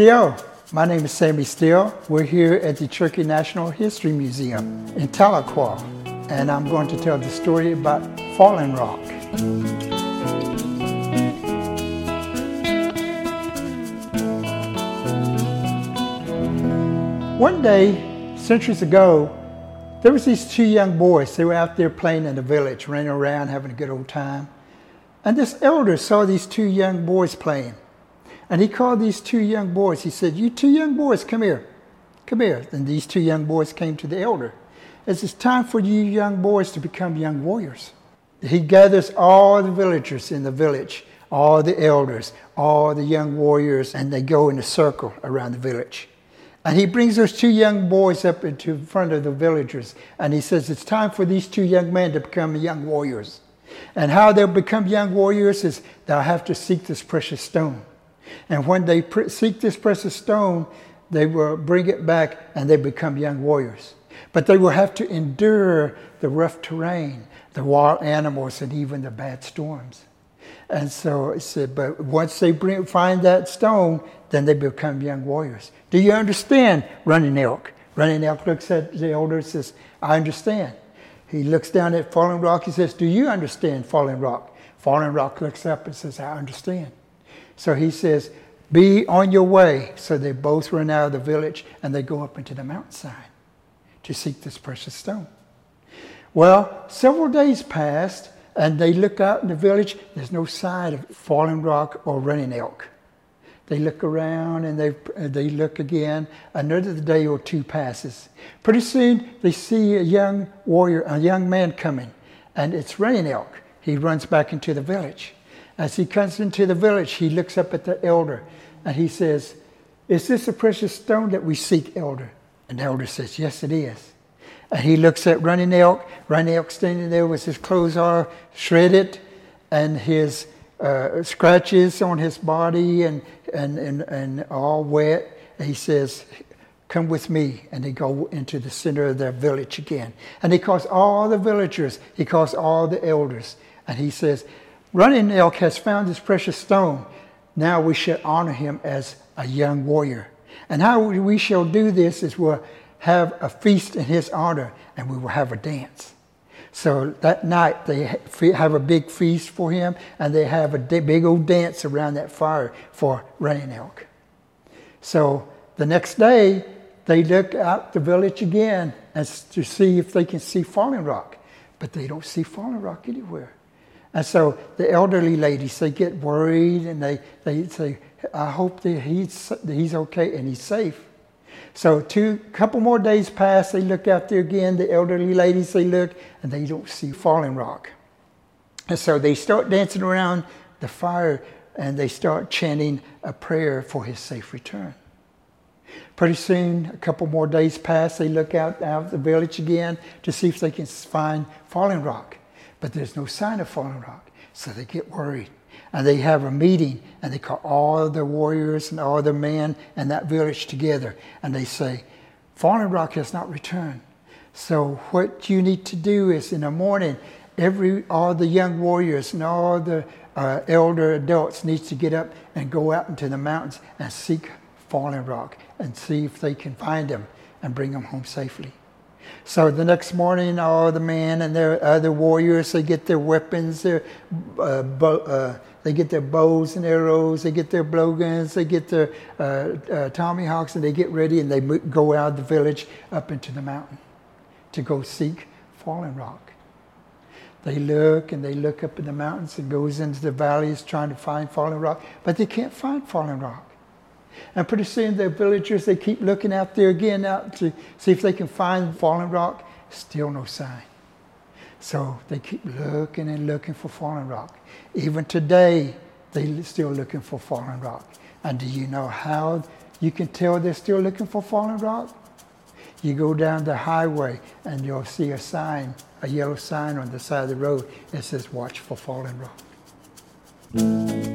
Steele. My name is Sammy Steele. We're here at the Cherokee National History Museum in Tahlequah, and I'm going to tell the story about Falling Rock. One day, centuries ago, there was these two young boys. They were out there playing in the village, running around, having a good old time. And this elder saw these two young boys playing. And he called these two young boys. He said, You two young boys, come here. Come here. And these two young boys came to the elder. It's time for you young boys to become young warriors. He gathers all the villagers in the village, all the elders, all the young warriors, and they go in a circle around the village. And he brings those two young boys up into front of the villagers, and he says, It's time for these two young men to become young warriors. And how they'll become young warriors is they'll have to seek this precious stone. And when they seek this precious stone, they will bring it back and they become young warriors. But they will have to endure the rough terrain, the wild animals, and even the bad storms. And so it said, but once they bring, find that stone, then they become young warriors. Do you understand running elk? Running elk looks at the elder and says, I understand. He looks down at Falling Rock. He says, Do you understand Falling Rock? Falling Rock looks up and says, I understand. So he says, Be on your way. So they both run out of the village and they go up into the mountainside to seek this precious stone. Well, several days passed and they look out in the village. There's no sign of Falling Rock or running elk. They look around and they, uh, they look again. Another day or two passes. Pretty soon they see a young warrior, a young man coming, and it's running elk. He runs back into the village. As he comes into the village, he looks up at the elder and he says, Is this a precious stone that we seek, elder? And the elder says, Yes, it is. And he looks at running elk. Running elk standing there with his clothes all shredded and his uh, scratches on his body and, and, and, and all wet. he says, Come with me. And they go into the center of their village again. And he calls all the villagers, he calls all the elders. And he says, Running Elk has found this precious stone. Now we shall honor him as a young warrior. And how we shall do this is we'll have a feast in his honor and we will have a dance. So that night they have a big feast for him and they have a big old dance around that fire for running elk. So the next day they look out the village again as to see if they can see Falling Rock, but they don't see Falling Rock anywhere. And so the elderly ladies they get worried and they, they say, I hope that he's, that he's okay and he's safe. So two couple more days pass, they look out there again, the elderly ladies they look, and they don't see Falling Rock. And so they start dancing around the fire and they start chanting a prayer for his safe return. Pretty soon, a couple more days pass, they look out, out the village again to see if they can find Falling Rock. But there's no sign of Falling Rock. So they get worried and they have a meeting and they call all the warriors and all the men in that village together and they say, Falling Rock has not returned. So what you need to do is in the morning, every all the young warriors and all the uh, elder adults needs to get up and go out into the mountains and seek Falling Rock and see if they can find him and bring him home safely. So the next morning, all the men and their other warriors, they get their weapons, their, uh, uh, they get their bows and arrows, they get their blowguns, they get their uh, uh tomahawks, and they get ready and they go out of the village up into the mountain to go seek Falling Rock. They look and they look up in the mountains and goes into the valleys trying to find Falling Rock, but they can't find Falling Rock. And pretty soon the villagers, they keep looking out there again out to see if they can find Falling Rock. Still no sign. So they keep looking and looking for Falling Rock. Even today, they're still looking for Falling Rock. And do you know how you can tell they're still looking for Falling Rock? You go down the highway and you'll see a sign, a yellow sign on the side of the road. It says, Watch for Falling Rock.